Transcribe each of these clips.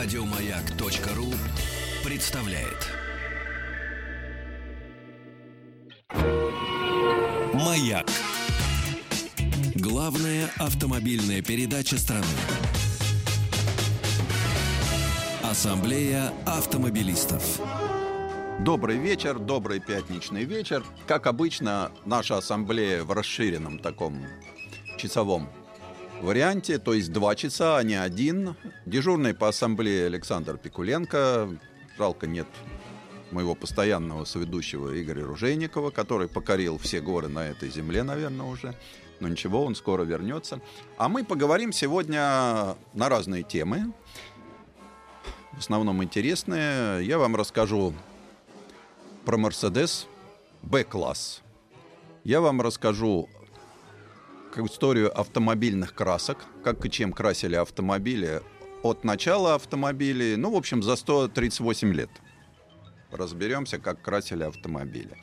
Радиомаяк.ру представляет. Маяк. Главная автомобильная передача страны. Ассамблея автомобилистов. Добрый вечер, добрый пятничный вечер. Как обычно, наша ассамблея в расширенном таком часовом варианте, то есть два часа, а не один. Дежурный по ассамблее Александр Пикуленко. Жалко, нет моего постоянного соведущего Игоря Ружейникова, который покорил все горы на этой земле, наверное, уже. Но ничего, он скоро вернется. А мы поговорим сегодня на разные темы. В основном интересные. Я вам расскажу про Mercedes B-класс. Я вам расскажу историю автомобильных красок, как и чем красили автомобили от начала автомобилей, ну, в общем, за 138 лет. Разберемся, как красили автомобили.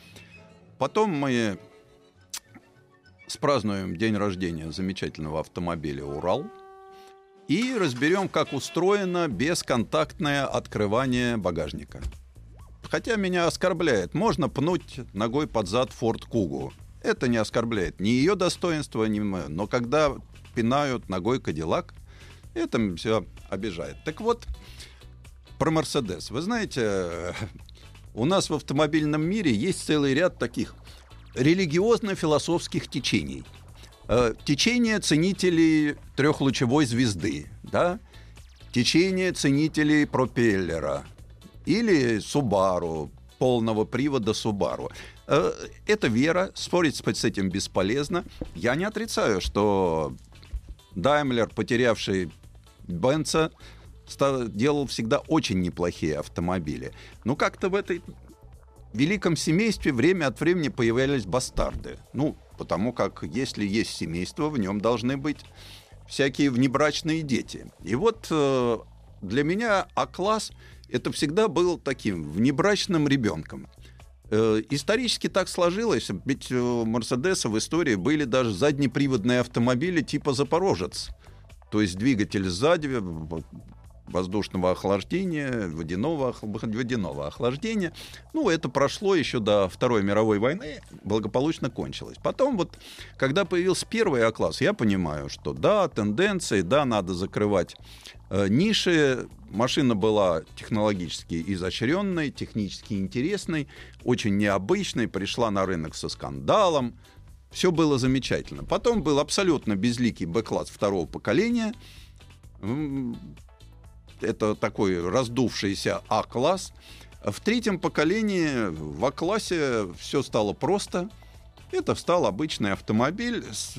Потом мы спразднуем день рождения замечательного автомобиля «Урал» и разберем, как устроено бесконтактное открывание багажника. Хотя меня оскорбляет, можно пнуть ногой под зад Форд Кугу – это не оскорбляет ни ее достоинство, ни мое. Но когда пинают ногой Кадиллак, это все обижает. Так вот, про Мерседес. Вы знаете, у нас в автомобильном мире есть целый ряд таких религиозно-философских течений. Э, течение ценителей трехлучевой звезды, да? течение ценителей пропеллера или Субару, полного привода Субару. Э, это вера, спорить с этим бесполезно. Я не отрицаю, что Даймлер, потерявший Бенца, делал всегда очень неплохие автомобили. Но как-то в этой великом семействе время от времени появлялись бастарды. Ну, потому как если есть семейство, в нем должны быть всякие внебрачные дети. И вот э, для меня А-класс это всегда был таким внебрачным ребенком. Э, исторически так сложилось, ведь у Мерседеса в истории были даже заднеприводные автомобили типа «Запорожец». То есть двигатель сзади, воздушного охлаждения, водяного, водяного охлаждения. Ну, это прошло еще до Второй мировой войны, благополучно кончилось. Потом вот, когда появился первый А-класс, я понимаю, что да, тенденции, да, надо закрывать э, ниши. Машина была технологически изощренной, технически интересной, очень необычной, пришла на рынок со скандалом. Все было замечательно. Потом был абсолютно безликий Б-класс второго поколения это такой раздувшийся А-класс. В третьем поколении в А-классе все стало просто. Это стал обычный автомобиль с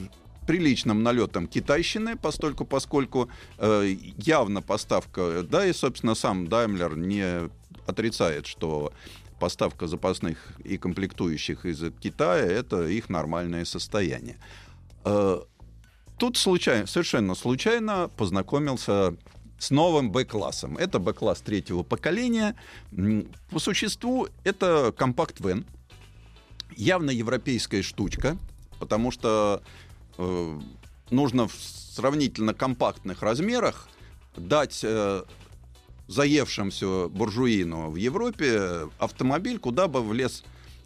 приличным налетом китайщины, постольку, поскольку э, явно поставка, да, и, собственно, сам Даймлер не отрицает, что поставка запасных и комплектующих из Китая — это их нормальное состояние. Э, тут случайно, совершенно случайно познакомился с новым Б-классом. Это Б-класс третьего поколения. По существу это компакт-вен. Явно европейская штучка, потому что э, нужно в сравнительно компактных размерах дать э, заевшимся буржуину в Европе автомобиль, куда бы влез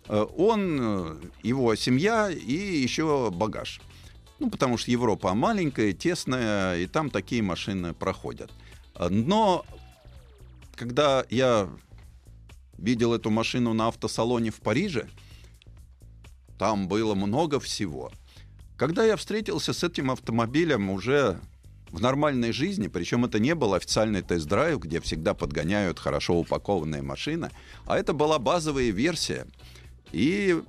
э, он, э, его семья и еще багаж. Ну, потому что Европа маленькая, тесная, и там такие машины проходят. Но когда я видел эту машину на автосалоне в Париже, там было много всего. Когда я встретился с этим автомобилем уже в нормальной жизни, причем это не был официальный тест-драйв, где всегда подгоняют хорошо упакованные машины, а это была базовая версия. И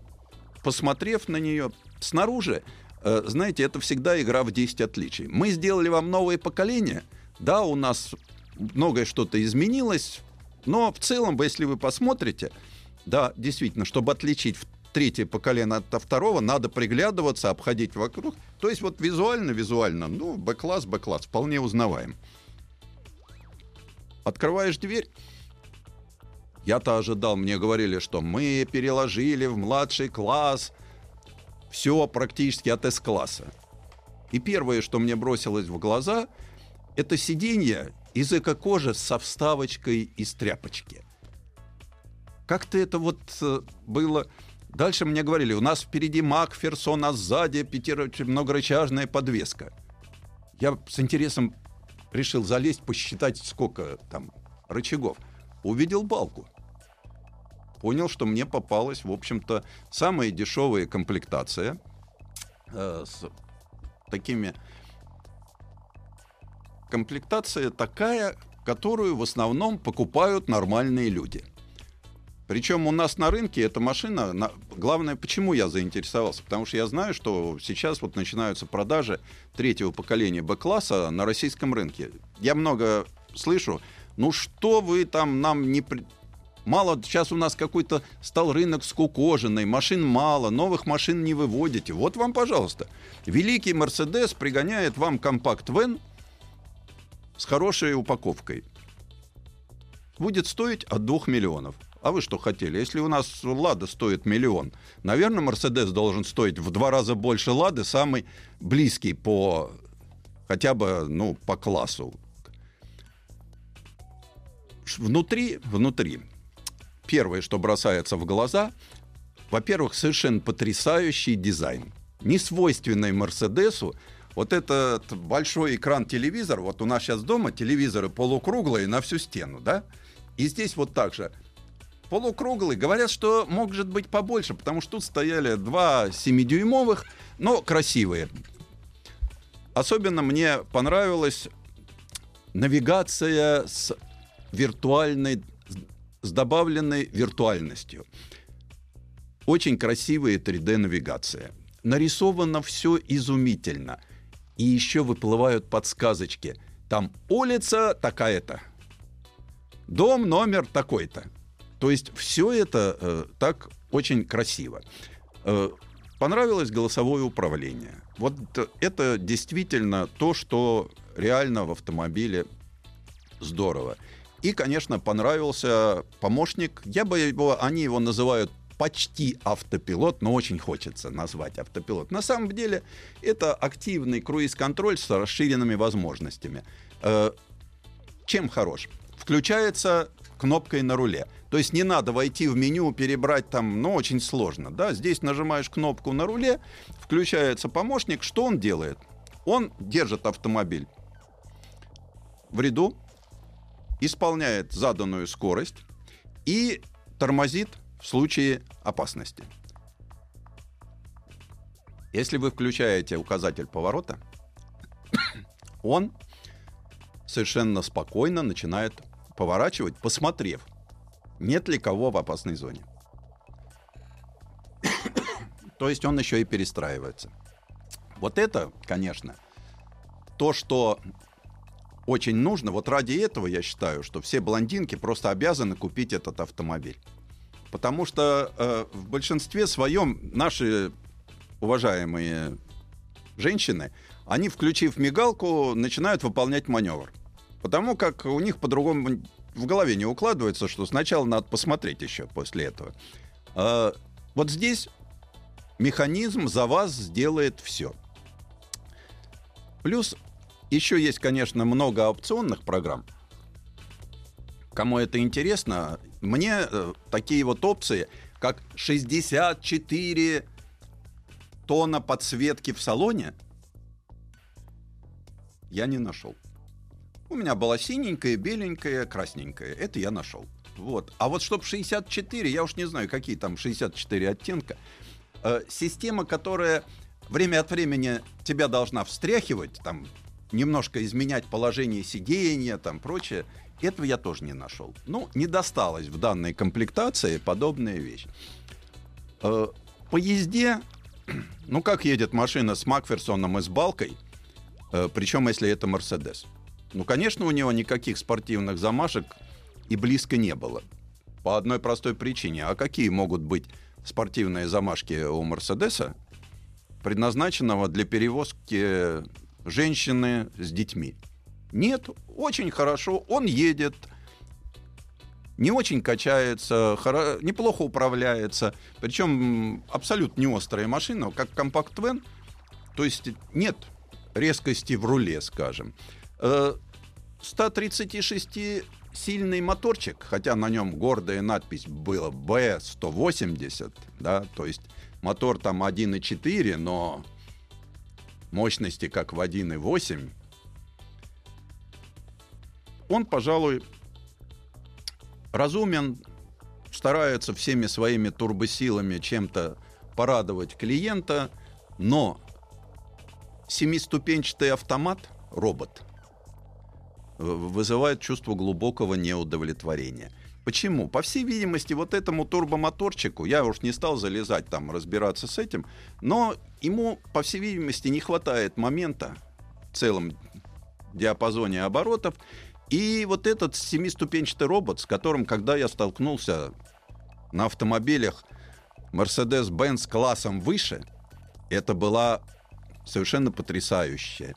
посмотрев на нее снаружи, знаете, это всегда игра в 10 отличий. Мы сделали вам новое поколение, да, у нас многое что-то изменилось, но в целом, если вы посмотрите, да, действительно, чтобы отличить третье поколение от второго, надо приглядываться, обходить вокруг. То есть вот визуально, визуально, ну, Б-класс, Б-класс, вполне узнаваем. Открываешь дверь, я-то ожидал, мне говорили, что мы переложили в младший класс все практически от С-класса. И первое, что мне бросилось в глаза, это сиденье из эко-кожи со вставочкой из тряпочки. Как-то это вот э, было... Дальше мне говорили, у нас впереди Макферсон, а сзади пяти- многорычажная подвеска. Я с интересом решил залезть, посчитать, сколько там рычагов. Увидел балку. Понял, что мне попалась, в общем-то, самая дешевая комплектация э, с такими... Комплектация такая, которую в основном покупают нормальные люди. Причем у нас на рынке эта машина, на... главное, почему я заинтересовался, потому что я знаю, что сейчас вот начинаются продажи третьего поколения Б-класса на российском рынке. Я много слышу, ну что вы там нам не... Мало, сейчас у нас какой-то стал рынок скукоженный, машин мало, новых машин не выводите. Вот вам, пожалуйста. Великий Мерседес пригоняет вам компакт-вен с хорошей упаковкой. Будет стоить от 2 миллионов. А вы что хотели? Если у нас Лада стоит миллион, наверное, Мерседес должен стоить в два раза больше Лады, самый близкий по хотя бы, ну, по классу. Внутри, внутри, первое, что бросается в глаза, во-первых, совершенно потрясающий дизайн. Не свойственный Мерседесу. Вот этот большой экран телевизор, вот у нас сейчас дома телевизоры полукруглые на всю стену, да? И здесь вот так же полукруглый. Говорят, что может быть побольше, потому что тут стояли два 7-дюймовых, но красивые. Особенно мне понравилась навигация с виртуальной, с добавленной виртуальностью. Очень красивая 3D-навигация. Нарисовано все изумительно. И еще выплывают подсказочки. Там улица такая-то. Дом номер такой-то. То есть все это э, так очень красиво. Э, понравилось голосовое управление. Вот это действительно то, что реально в автомобиле здорово. И, конечно, понравился помощник. Я бы его, они его называют почти автопилот, но очень хочется назвать автопилот. На самом деле это активный круиз-контроль с расширенными возможностями. Э, чем хорош? Включается кнопкой на руле. То есть не надо войти в меню, перебрать там, ну, очень сложно. Да? Здесь нажимаешь кнопку на руле, включается помощник. Что он делает? Он держит автомобиль в ряду, исполняет заданную скорость и тормозит в случае опасности. Если вы включаете указатель поворота, он совершенно спокойно начинает поворачивать, посмотрев, нет ли кого в опасной зоне. То есть он еще и перестраивается. Вот это, конечно, то, что очень нужно. Вот ради этого я считаю, что все блондинки просто обязаны купить этот автомобиль. Потому что э, в большинстве своем наши уважаемые женщины, они, включив мигалку, начинают выполнять маневр. Потому как у них по-другому в голове не укладывается, что сначала надо посмотреть еще после этого. А, вот здесь механизм за вас сделает все. Плюс еще есть, конечно, много опционных программ. Кому это интересно, мне э, такие вот опции, как 64 тона подсветки в салоне, я не нашел. У меня была синенькая, беленькая, красненькая. Это я нашел. Вот. А вот чтобы 64, я уж не знаю, какие там 64 оттенка. Э, система, которая время от времени тебя должна встряхивать, там немножко изменять положение сидения, там прочее, этого я тоже не нашел. Ну, не досталось в данной комплектации подобная вещь. Э, по езде, ну как едет машина с Макферсоном и с балкой, э, причем если это Мерседес. Ну, конечно, у него никаких спортивных замашек и близко не было. По одной простой причине. А какие могут быть спортивные замашки у Мерседеса, предназначенного для перевозки женщины с детьми? Нет, очень хорошо, он едет, не очень качается, хоро- неплохо управляется, причем абсолютно не острая машина, как компакт-вен, то есть нет резкости в руле, скажем. Э, 136-сильный моторчик, хотя на нем гордая надпись была B180, да, то есть мотор там 1.4, но мощности как в 1.8, он, пожалуй, разумен, старается всеми своими турбосилами чем-то порадовать клиента, но семиступенчатый автомат, робот, вызывает чувство глубокого неудовлетворения. Почему? По всей видимости, вот этому турбомоторчику, я уж не стал залезать там, разбираться с этим, но ему, по всей видимости, не хватает момента в целом диапазоне оборотов. И вот этот семиступенчатый робот, с которым, когда я столкнулся на автомобилях Mercedes-Benz классом выше, это была совершенно потрясающая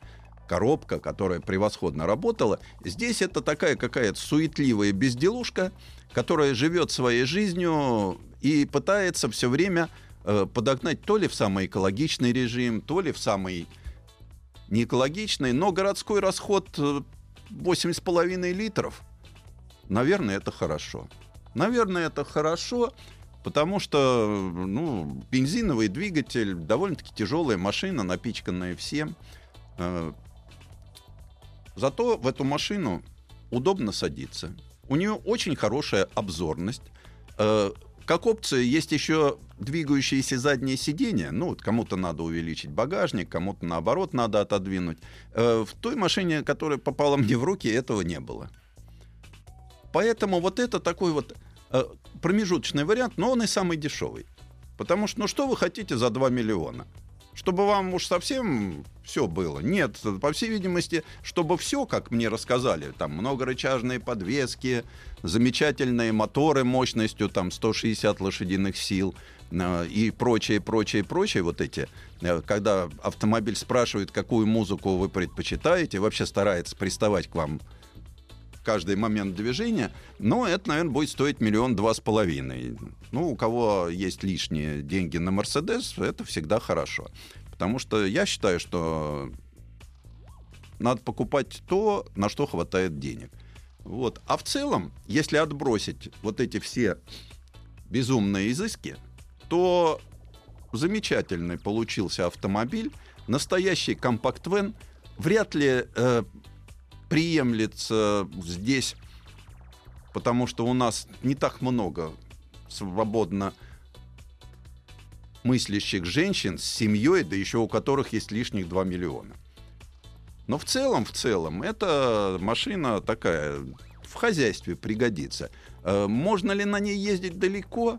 коробка, которая превосходно работала. Здесь это такая какая-то суетливая безделушка, которая живет своей жизнью и пытается все время э, подогнать то ли в самый экологичный режим, то ли в самый неэкологичный, но городской расход 8,5 э, литров, наверное, это хорошо. Наверное, это хорошо, потому что ну, бензиновый двигатель, довольно-таки тяжелая машина, напичканная всем. Зато в эту машину удобно садиться. У нее очень хорошая обзорность. Э, как опция есть еще двигающиеся задние сиденья. Ну, вот кому-то надо увеличить багажник, кому-то наоборот надо отодвинуть. Э, в той машине, которая попала мне в руки, этого не было. Поэтому вот это такой вот э, промежуточный вариант, но он и самый дешевый. Потому что, ну что вы хотите за 2 миллиона? Чтобы вам уж совсем все было. Нет, по всей видимости, чтобы все, как мне рассказали, там многорычажные подвески, замечательные моторы мощностью там 160 лошадиных сил э, и прочее, прочее, прочее, вот эти, э, когда автомобиль спрашивает, какую музыку вы предпочитаете, вообще старается приставать к вам каждый момент движения, но это, наверное, будет стоить миллион два с половиной. Ну, у кого есть лишние деньги на Мерседес, это всегда хорошо. Потому что я считаю, что надо покупать то, на что хватает денег. Вот. А в целом, если отбросить вот эти все безумные изыски, то замечательный получился автомобиль, настоящий компакт-вен, вряд ли э, приемлется здесь, потому что у нас не так много свободно мыслящих женщин с семьей, да еще у которых есть лишних 2 миллиона. Но в целом, в целом, эта машина такая в хозяйстве пригодится. Э, можно ли на ней ездить далеко?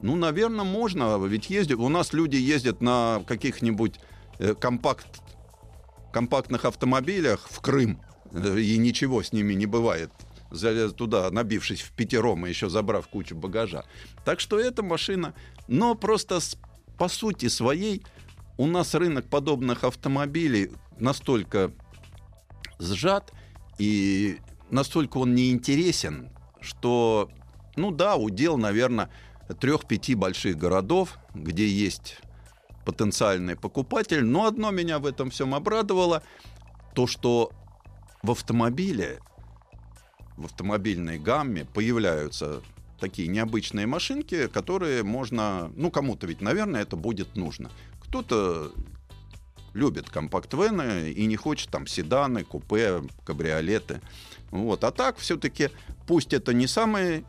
Ну, наверное, можно. Ведь ездят, у нас люди ездят на каких-нибудь э, компакт, компактных автомобилях в Крым и ничего с ними не бывает туда, набившись в пятером и еще забрав кучу багажа. Так что эта машина, но просто с, по сути своей у нас рынок подобных автомобилей настолько сжат и настолько он неинтересен, что, ну да, удел, наверное, трех-пяти больших городов, где есть потенциальный покупатель. Но одно меня в этом всем обрадовало, то, что в автомобиле, в автомобильной гамме появляются такие необычные машинки, которые можно, ну кому-то ведь, наверное, это будет нужно. Кто-то любит компакт-вены и не хочет там седаны, купе, кабриолеты. Вот. А так все-таки, пусть это не самый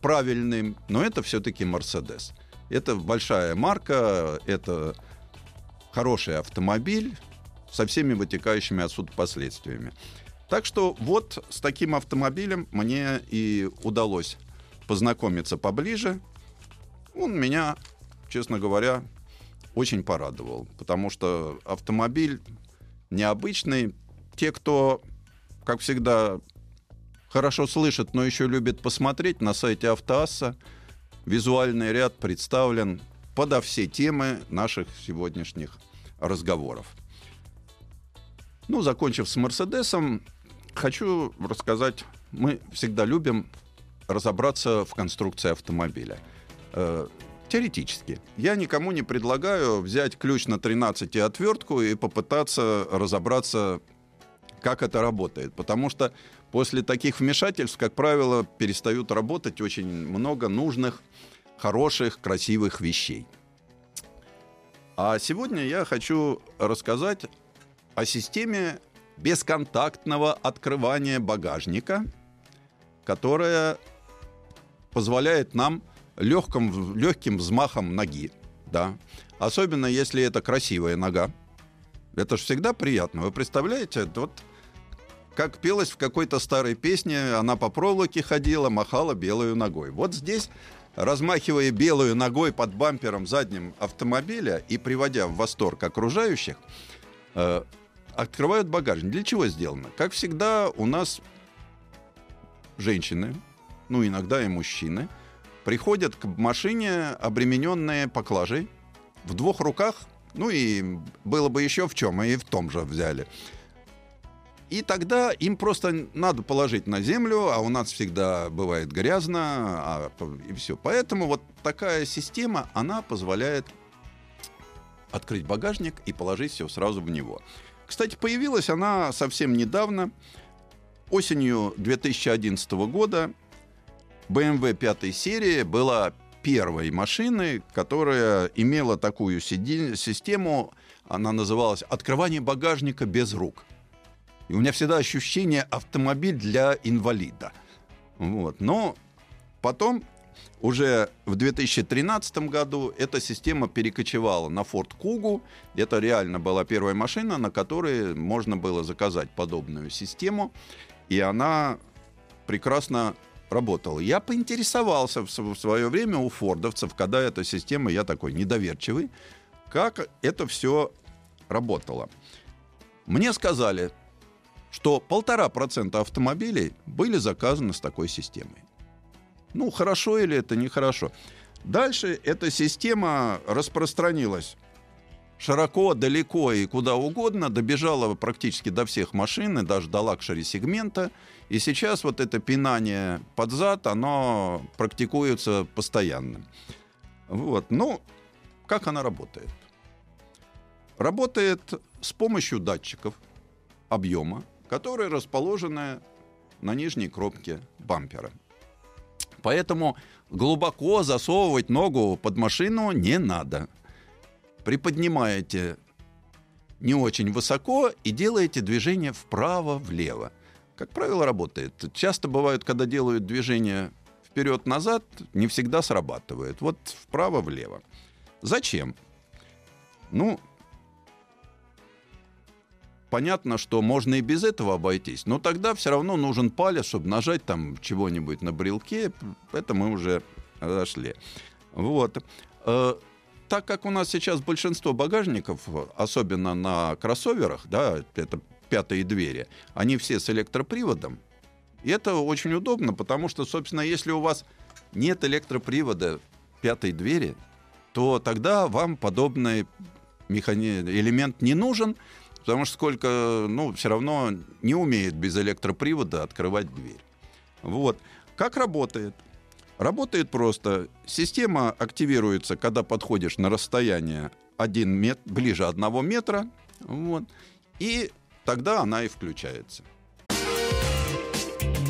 правильный, но это все-таки Мерседес. Это большая марка, это хороший автомобиль со всеми вытекающими отсюда последствиями. Так что вот с таким автомобилем мне и удалось познакомиться поближе. Он меня, честно говоря, очень порадовал, потому что автомобиль необычный. Те, кто, как всегда, хорошо слышит, но еще любит посмотреть, на сайте Автоасса визуальный ряд представлен подо все темы наших сегодняшних разговоров. Ну, закончив с Мерседесом, хочу рассказать, мы всегда любим разобраться в конструкции автомобиля. Э, теоретически. Я никому не предлагаю взять ключ на 13 и отвертку и попытаться разобраться, как это работает. Потому что после таких вмешательств, как правило, перестают работать очень много нужных, хороших, красивых вещей. А сегодня я хочу рассказать о системе бесконтактного открывания багажника, которая позволяет нам легким, легким взмахом ноги, да, особенно если это красивая нога. Это же всегда приятно. Вы представляете, вот как пелось в какой-то старой песне, она по проволоке ходила, махала белой ногой. Вот здесь, размахивая белой ногой под бампером задним автомобиля и приводя в восторг окружающих, э, открывают багажник. Для чего сделано? Как всегда, у нас женщины, ну иногда и мужчины, приходят к машине, обремененные поклажей, в двух руках, ну и было бы еще в чем, и в том же взяли. И тогда им просто надо положить на землю, а у нас всегда бывает грязно, а, и все. Поэтому вот такая система, она позволяет открыть багажник и положить все сразу в него. Кстати, появилась она совсем недавно, осенью 2011 года. BMW 5 серии была первой машиной, которая имела такую систему, она называлась «Открывание багажника без рук». И у меня всегда ощущение автомобиль для инвалида. Вот. Но потом, уже в 2013 году, эта система перекочевала на Ford Kugu. Это реально была первая машина, на которой можно было заказать подобную систему. И она прекрасно работала. Я поинтересовался в свое время у фордовцев, когда эта система, я такой недоверчивый, как это все работало. Мне сказали, что полтора процента автомобилей были заказаны с такой системой. Ну, хорошо или это нехорошо. Дальше эта система распространилась широко, далеко и куда угодно, добежала практически до всех машин, и даже до luxury-сегмента. И сейчас вот это пинание под зад, оно практикуется постоянно. Вот. Ну, как она работает? Работает с помощью датчиков объема, которые расположены на нижней кромке бампера. Поэтому глубоко засовывать ногу под машину не надо – приподнимаете не очень высоко и делаете движение вправо-влево. Как правило, работает. Часто бывает, когда делают движение вперед-назад, не всегда срабатывает. Вот вправо-влево. Зачем? Ну, понятно, что можно и без этого обойтись, но тогда все равно нужен палец, чтобы нажать там чего-нибудь на брелке. Это мы уже зашли. Вот. Э, так как у нас сейчас большинство багажников, особенно на кроссоверах, да, это пятые двери, они все с электроприводом, и это очень удобно, потому что, собственно, если у вас нет электропривода пятой двери, то тогда вам подобный механи... элемент не нужен, потому что сколько, ну, все равно не умеет без электропривода открывать дверь. Вот. Как работает? Работает просто. Система активируется, когда подходишь на расстояние 1 мет, ближе 1 метра. Вот, и тогда она и включается.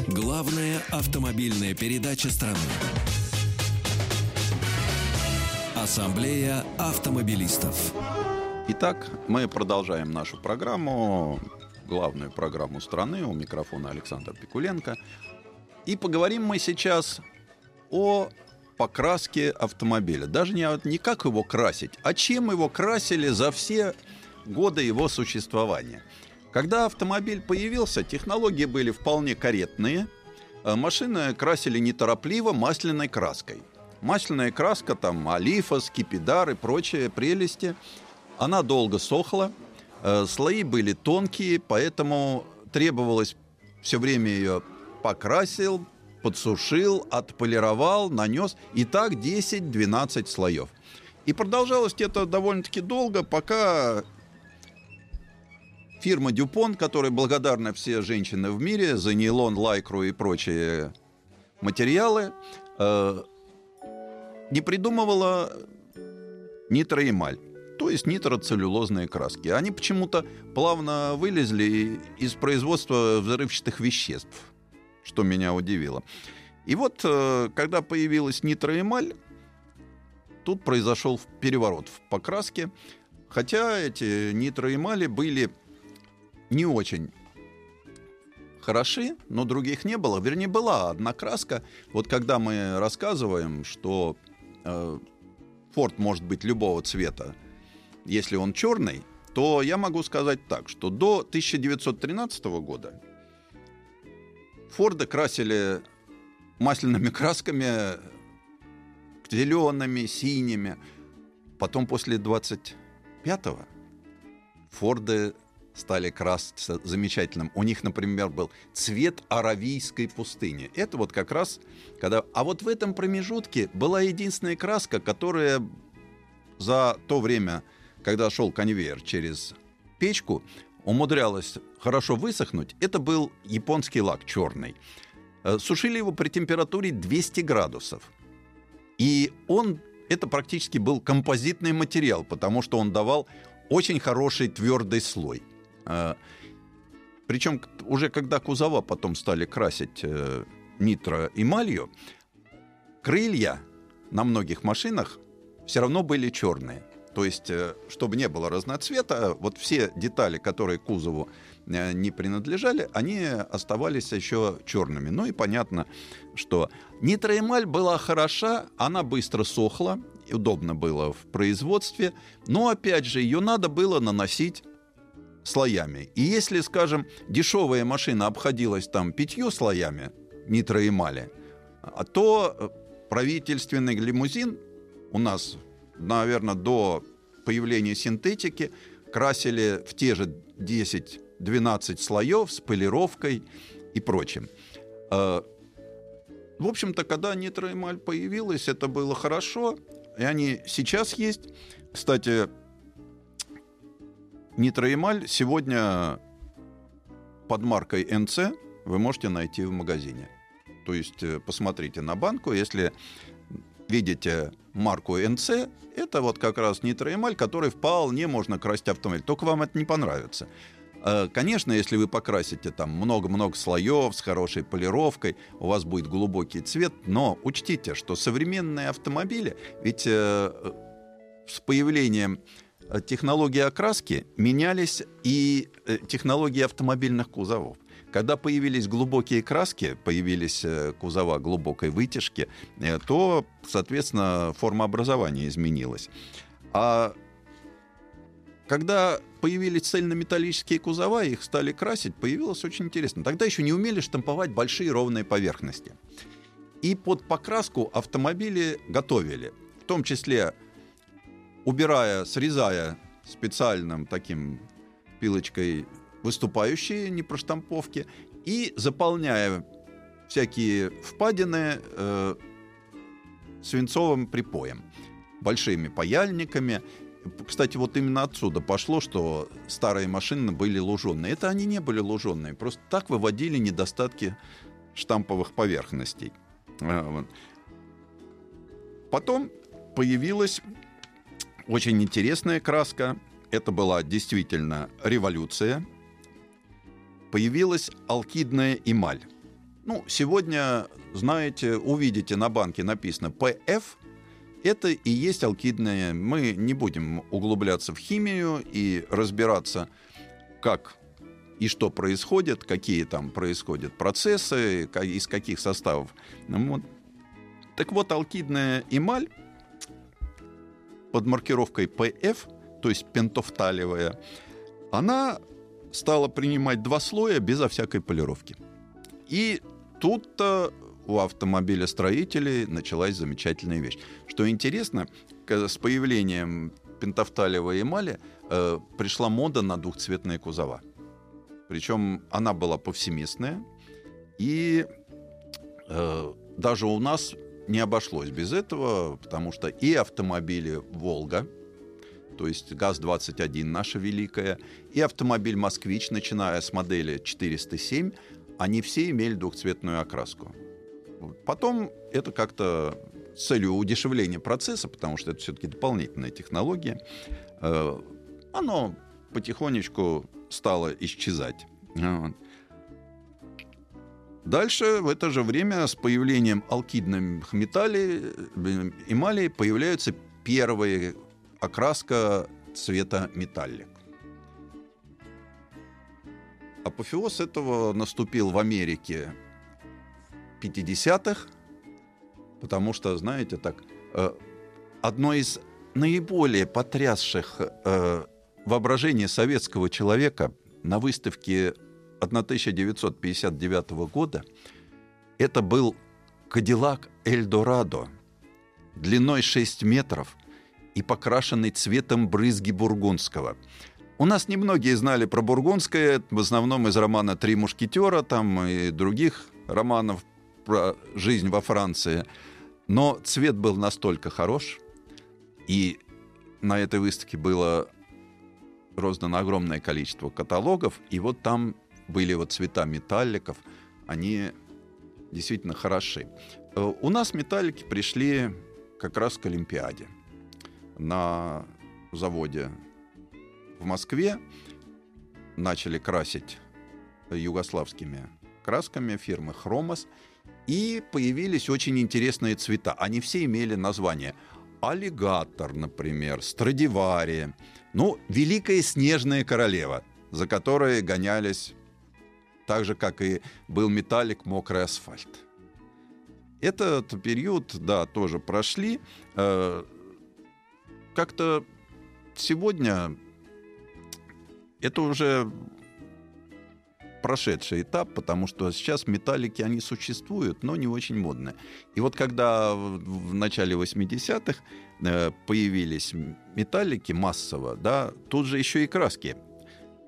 Главная автомобильная передача страны. Ассамблея автомобилистов. Итак, мы продолжаем нашу программу, главную программу страны. У микрофона Александр Пикуленко. И поговорим мы сейчас о покраске автомобиля. Даже не, не как его красить, а чем его красили за все годы его существования. Когда автомобиль появился, технологии были вполне корректные. Э, машины красили неторопливо масляной краской. Масляная краска, там, олифа, скипидар и прочие прелести. Она долго сохла, э, слои были тонкие, поэтому требовалось все время ее покрасил, подсушил, отполировал, нанес. И так 10-12 слоев. И продолжалось это довольно-таки долго, пока фирма Дюпон, которой благодарны все женщины в мире за нейлон, лайкру и прочие материалы, э, не придумывала нитроэмаль. То есть нитроцеллюлозные краски. Они почему-то плавно вылезли из производства взрывчатых веществ, что меня удивило. И вот, э, когда появилась нитроэмаль, тут произошел переворот в покраске, хотя эти нитроэмали были не очень хороши, но других не было. Вернее, была одна краска. Вот когда мы рассказываем, что э, Форд может быть любого цвета, если он черный, то я могу сказать так, что до 1913 года Форды красили масляными красками зелеными, синими. Потом после 25-го Форды стали краситься замечательным. У них, например, был цвет аравийской пустыни. Это вот как раз когда... А вот в этом промежутке была единственная краска, которая за то время, когда шел конвейер через печку, умудрялась хорошо высохнуть. Это был японский лак черный. Э, сушили его при температуре 200 градусов. И он, это практически был композитный материал, потому что он давал очень хороший твердый слой. А, Причем уже когда кузова потом стали красить э, нитроэмалью, крылья на многих машинах все равно были черные. То есть, э, чтобы не было разноцвета, вот все детали, которые кузову э, не принадлежали, они оставались еще черными. Ну и понятно, что нитроэмаль была хороша, она быстро сохла, удобно было в производстве, но опять же ее надо было наносить слоями. И если, скажем, дешевая машина обходилась там пятью слоями нитроэмали, а то э, правительственный лимузин у нас, наверное, до появления синтетики красили в те же 10-12 слоев с полировкой и прочим. Э, в общем-то, когда нитроэмаль появилась, это было хорошо, и они сейчас есть. Кстати, Нитроэмаль сегодня под маркой NC вы можете найти в магазине. То есть э, посмотрите на банку, если видите марку NC, это вот как раз нитроэмаль, который вполне можно красить автомобиль. Только вам это не понравится. Э, конечно, если вы покрасите там много-много слоев с хорошей полировкой, у вас будет глубокий цвет, но учтите, что современные автомобили, ведь э, с появлением Э, технологии окраски менялись и э, технологии автомобильных кузовов. Когда появились глубокие краски, появились э, кузова глубокой вытяжки, то, соответственно, форма образования изменилась. А когда появились цельнометаллические кузова, их стали красить, появилось очень интересно. Тогда еще не умели штамповать большие ровные поверхности. И под покраску автомобили готовили. В том числе убирая, срезая специальным таким пилочкой выступающие непроштамповки и заполняя всякие впадины э, свинцовым припоем, большими паяльниками. Кстати, вот именно отсюда пошло, что старые машины были луженые. Это они не были луженые, просто так выводили недостатки штамповых поверхностей. Э, Потом появилась очень интересная краска. Это была действительно революция. Появилась алкидная эмаль. Ну, сегодня, знаете, увидите на банке написано PF. Это и есть алкидная. Мы не будем углубляться в химию и разбираться, как и что происходит, какие там происходят процессы, из каких составов. Ну, вот. Так вот, алкидная эмаль под маркировкой PF, то есть пентофталевая, она стала принимать два слоя безо всякой полировки. И тут-то у автомобилестроителей началась замечательная вещь. Что интересно, с появлением пентофталевой эмали э, пришла мода на двухцветные кузова. Причем она была повсеместная. И э, даже у нас не обошлось без этого, потому что и автомобили «Волга», то есть ГАЗ-21 наша великая, и автомобиль «Москвич», начиная с модели 407, они все имели двухцветную окраску. Потом это как-то с целью удешевления процесса, потому что это все-таки дополнительная технология, э, оно потихонечку стало исчезать. Дальше в это же время с появлением алкидных металлей, э, эмалей появляются первые окраска цвета металлик. Апофеоз этого наступил в Америке 50-х, потому что, знаете, так, э, одно из наиболее потрясших э, воображение советского человека на выставке 1959 года это был Кадиллак Эльдорадо длиной 6 метров и покрашенный цветом брызги бургундского. У нас немногие знали про бургундское, в основном из романа «Три мушкетера» там и других романов про жизнь во Франции. Но цвет был настолько хорош, и на этой выставке было роздано огромное количество каталогов, и вот там были вот цвета металликов, они действительно хороши. Э, у нас металлики пришли как раз к Олимпиаде. На заводе в Москве начали красить югославскими красками фирмы «Хромос», и появились очень интересные цвета. Они все имели название. Аллигатор, например, Страдивари. Ну, Великая Снежная Королева, за которой гонялись так же, как и был металлик «Мокрый асфальт». Этот период, да, тоже прошли. Э, как-то сегодня это уже прошедший этап, потому что сейчас металлики, они существуют, но не очень модные. И вот когда в начале 80-х э, появились металлики массово, да, тут же еще и краски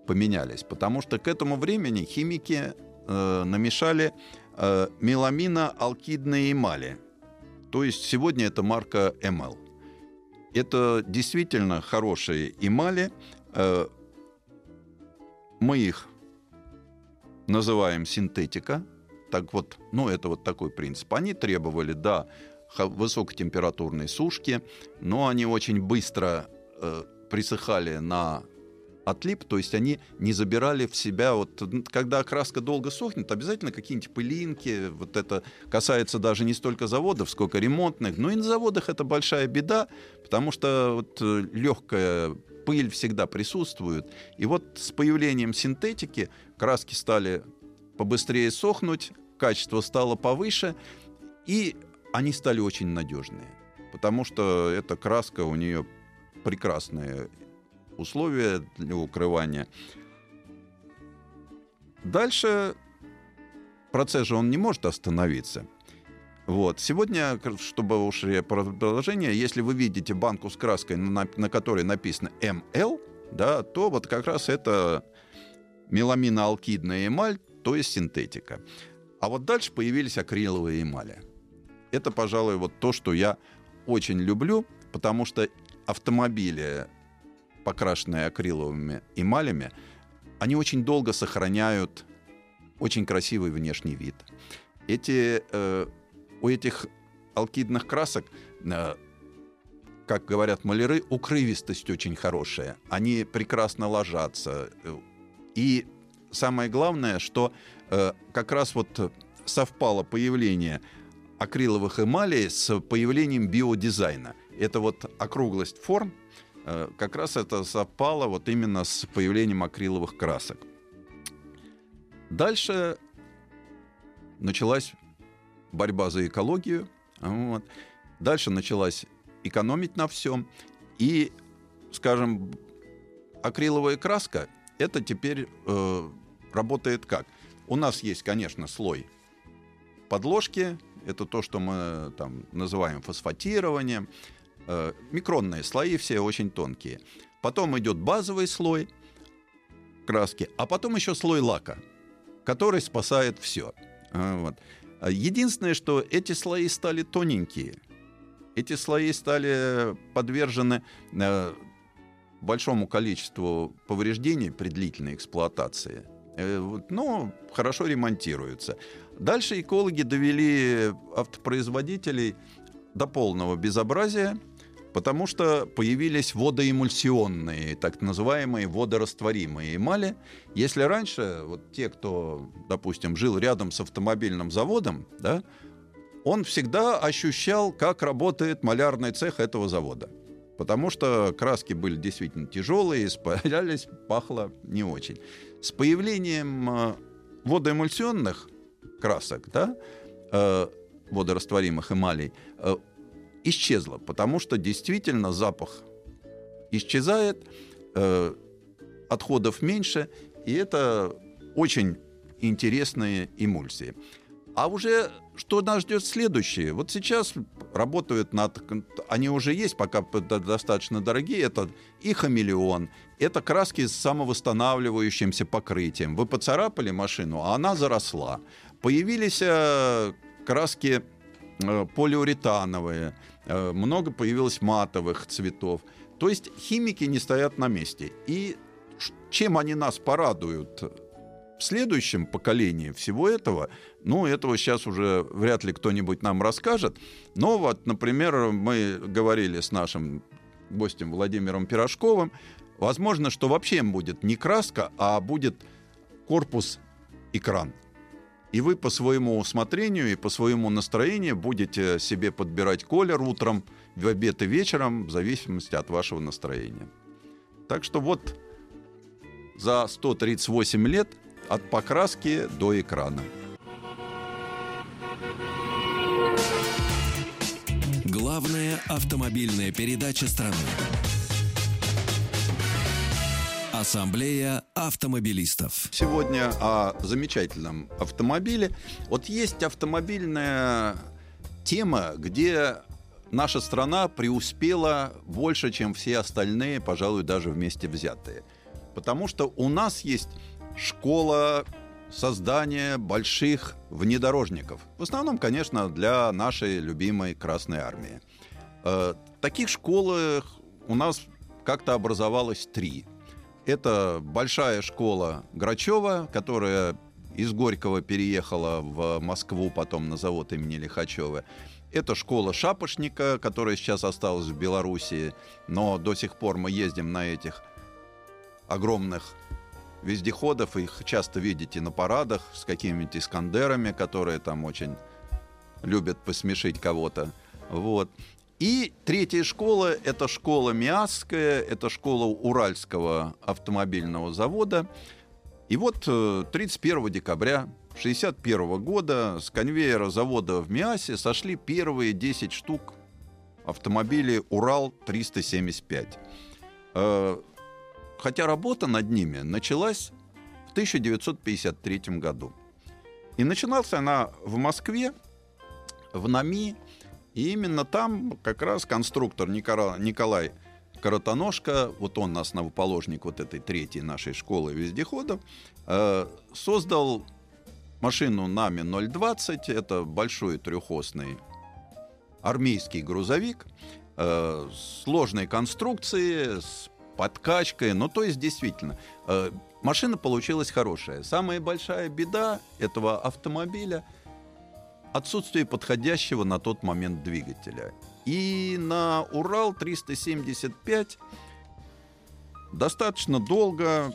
поменялись, потому что к этому времени химики э, намешали э, меламино-алкидные эмали. То есть сегодня это марка ML. Это действительно хорошие эмали. Э, мы их называем синтетика. Так вот, ну, это вот такой принцип. Они требовали, да, высокотемпературной сушки, но они очень быстро э, присыхали на отлип, то есть они не забирали в себя, вот когда краска долго сохнет, обязательно какие-нибудь пылинки, вот это касается даже не столько заводов, сколько ремонтных, но и на заводах это большая беда, потому что вот э, легкая пыль всегда присутствует. И вот с появлением синтетики краски стали побыстрее сохнуть, качество стало повыше, и они стали очень надежные. Потому что эта краска у нее прекрасные условия для укрывания. Дальше процесс же он не может остановиться. Вот. Сегодня, чтобы уж продолжение, если вы видите банку с краской, на, на которой написано МЛ, да, то вот как раз это меламиноалкидная эмаль, то есть синтетика. А вот дальше появились акриловые эмали. Это, пожалуй, вот то, что я очень люблю, потому что автомобили, покрашенные акриловыми эмалями, они очень долго сохраняют очень красивый внешний вид. Эти э, у этих алкидных красок, э, как говорят маляры, укрывистость очень хорошая. Они прекрасно ложатся. И самое главное, что э, как раз вот совпало появление акриловых эмалей с появлением биодизайна. Это вот округлость форм, как раз это совпало вот именно с появлением акриловых красок. Дальше началась борьба за экологию. Вот. Дальше началась экономить на всем. И, скажем, акриловая краска, это теперь э, работает как? У нас есть, конечно, слой подложки, это то, что мы там называем фосфатированием. Э, микронные слои все очень тонкие. Потом идет базовый слой краски, а потом еще слой лака, который спасает все. Вот. А единственное, что эти слои стали тоненькие. Эти слои стали подвержены э, большому количеству повреждений при длительной эксплуатации. Э, но ну, хорошо ремонтируются. Дальше экологи довели автопроизводителей до полного безобразия, потому что появились водоэмульсионные, так называемые водорастворимые эмали. Если раньше вот те, кто, допустим, жил рядом с автомобильным заводом, да, он всегда ощущал, как работает малярный цех этого завода. Потому что краски были действительно тяжелые, испарялись, пахло не очень. С появлением э, водоэмульсионных красок, да, э, водорастворимых эмалей, э, исчезла, потому что действительно запах исчезает, э, отходов меньше, и это очень интересные эмульсии. А уже что нас ждет следующее? Вот сейчас работают над... Они уже есть, пока достаточно дорогие. Это и хамелеон, это краски с самовосстанавливающимся покрытием. Вы поцарапали машину, а она заросла. Появились э, краски э, полиуретановые, много появилось матовых цветов. То есть химики не стоят на месте. И чем они нас порадуют в следующем поколении всего этого, ну, этого сейчас уже вряд ли кто-нибудь нам расскажет. Но вот, например, мы говорили с нашим гостем Владимиром Пирожковым, возможно, что вообще будет не краска, а будет корпус-экран. И вы по своему усмотрению и по своему настроению будете себе подбирать колер утром, в обед и вечером, в зависимости от вашего настроения. Так что вот за 138 лет от покраски до экрана. Главная автомобильная передача страны. Ассамблея автомобилистов. Сегодня о замечательном автомобиле. Вот есть автомобильная тема, где наша страна преуспела больше, чем все остальные, пожалуй, даже вместе взятые. Потому что у нас есть школа создания больших внедорожников. В основном, конечно, для нашей любимой Красной Армии. Э, таких школ у нас как-то образовалось три. Это большая школа Грачева, которая из Горького переехала в Москву, потом на завод имени Лихачева. Это школа Шапошника, которая сейчас осталась в Белоруссии, но до сих пор мы ездим на этих огромных вездеходов, их часто видите на парадах с какими-нибудь искандерами, которые там очень любят посмешить кого-то. Вот. И третья школа – это школа Миасская, это школа Уральского автомобильного завода. И вот 31 э, декабря 1961 года с конвейера завода в Миасе сошли первые 10 штук автомобилей «Урал-375». Э, хотя работа над ними началась в 1953 году. И начиналась она в Москве, в НАМИ, и именно там как раз конструктор Никола, Николай Коротоножка, вот он основоположник вот этой третьей нашей школы вездеходов, э, создал машину НАМИ 020. Это большой трехосный армейский грузовик э, сложной конструкции, с подкачкой. Ну, то есть, действительно, э, машина получилась хорошая. Самая большая беда этого автомобиля — отсутствие подходящего на тот момент двигателя. И на Урал 375 достаточно долго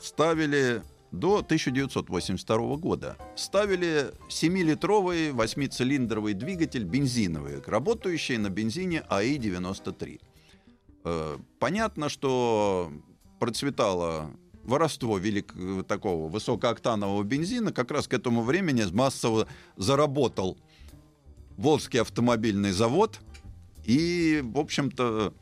ставили до 1982 года. Ставили 7-литровый 8-цилиндровый двигатель бензиновый, работающий на бензине АИ-93. Э, понятно, что процветала воровство велик... такого высокооктанового бензина как раз к этому времени массово заработал Волжский автомобильный завод. И, в общем-то,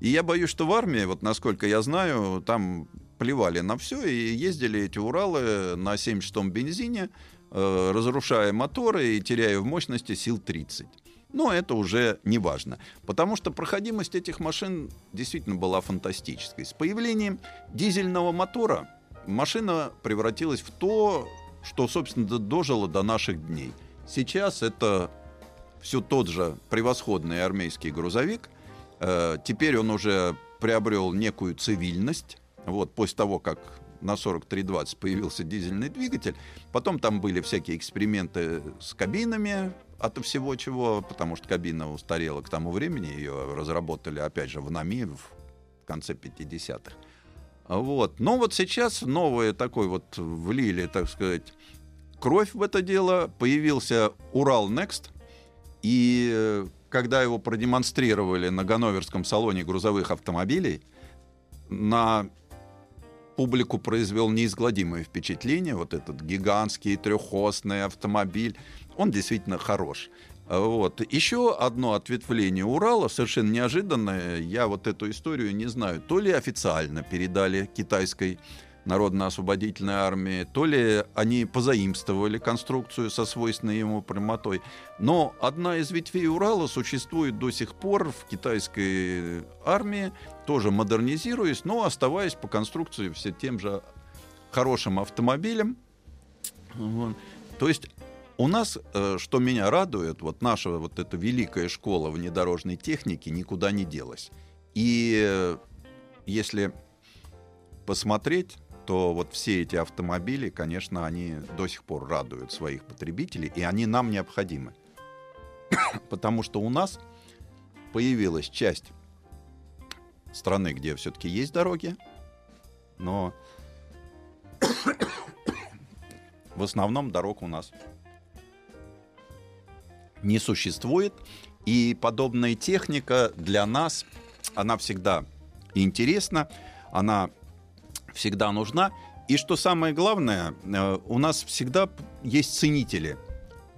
и я боюсь, что в армии, вот насколько я знаю, там плевали на все и ездили эти Уралы на 76-м бензине, э, разрушая моторы и теряя в мощности сил 30. Но это уже не важно, потому что проходимость этих машин действительно была фантастической. С появлением дизельного мотора машина превратилась в то, что, собственно, дожило до наших дней. Сейчас это все тот же превосходный армейский грузовик. Э, теперь он уже приобрел некую цивильность. Вот, после того, как на 4320 появился дизельный двигатель. Потом там были всякие эксперименты с кабинами, от всего чего, потому что кабина устарела к тому времени, ее разработали, опять же, в НАМИ в конце 50-х. Вот. Но вот сейчас новое такой вот влили, так сказать, кровь в это дело. Появился Урал Next. И э, когда его продемонстрировали на Ганноверском салоне грузовых автомобилей, на публику произвел неизгладимое впечатление. Вот этот гигантский трехосный автомобиль. Он действительно хорош. Вот. Еще одно ответвление Урала, совершенно неожиданное, я вот эту историю не знаю, то ли официально передали китайской Народно-освободительной армии, то ли они позаимствовали конструкцию со свойственной ему прямотой. Но одна из ветвей Урала существует до сих пор в китайской армии, тоже модернизируясь, но оставаясь по конструкции все тем же хорошим автомобилем. Вот. То есть у нас, э, что меня радует, вот наша вот эта великая школа внедорожной техники никуда не делась. И э, если посмотреть, то вот все эти автомобили, конечно, они до сих пор радуют своих потребителей, и они нам необходимы. Потому что у нас появилась часть страны, где все-таки есть дороги, но в основном дорог у нас не существует. И подобная техника для нас, она всегда интересна, она всегда нужна. И что самое главное, э, у нас всегда есть ценители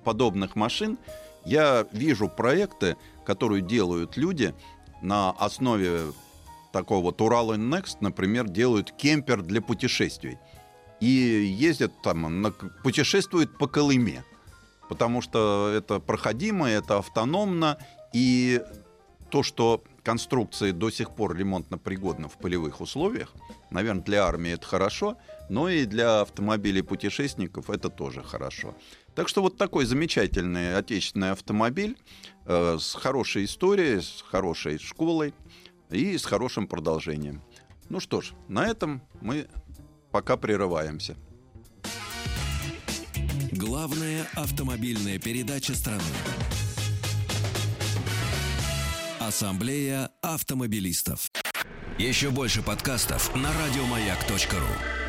подобных машин. Я вижу проекты, которые делают люди на основе такого вот Урал Next, например, делают кемпер для путешествий. И ездят там, путешествуют по Колыме потому что это проходимо, это автономно, и то, что конструкции до сих пор ремонтно пригодны в полевых условиях, наверное, для армии это хорошо, но и для автомобилей путешественников это тоже хорошо. Так что вот такой замечательный отечественный автомобиль э, с хорошей историей, с хорошей школой и с хорошим продолжением. Ну что ж, на этом мы пока прерываемся. Главная автомобильная передача страны. Ассамблея автомобилистов. Еще больше подкастов на радиомаяк.ру.